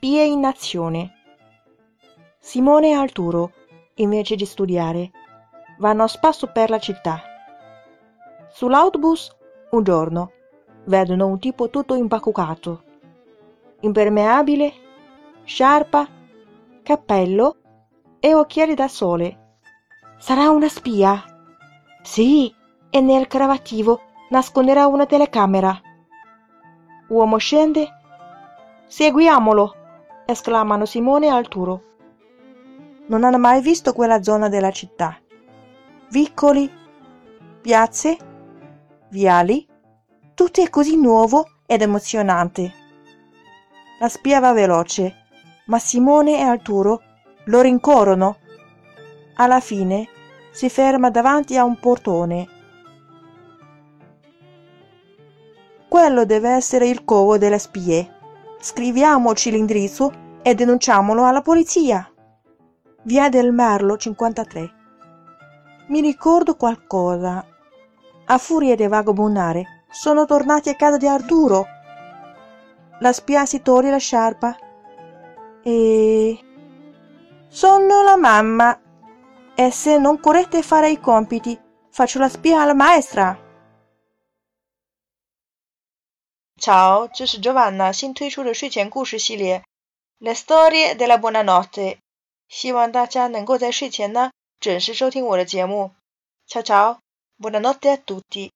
spie in azione. Simone e Arturo, invece di studiare, vanno a spasso per la città. Sull'autobus, un giorno, vedono un tipo tutto imbacuccato, impermeabile, sciarpa, cappello e occhiali da sole. Sarà una spia? Sì, e nel cravattivo nasconderà una telecamera. Uomo scende. Seguiamolo! Esclamano Simone e Arturo. Non hanno mai visto quella zona della città. Vicoli, piazze, viali, tutto è così nuovo ed emozionante. La spia va veloce, ma Simone e Arturo lo rincorrono. Alla fine si ferma davanti a un portone. Quello deve essere il covo delle spie. Scriviamoci l'indirizzo e denunciamolo alla polizia. Via del Merlo 53. Mi ricordo qualcosa. A furia di vagabondare, sono tornati a casa di Arturo. La spia si toglie la sciarpa e... Sono la mamma. E se non correte fare i compiti, faccio la spia alla maestra. Ciao，这是 Giovanna 新推出的睡前故事系列《Le storie della buonanotte》。希望大家能够在睡前呢准时收听我的节目。Ciao ciao，buonanotte a tutti。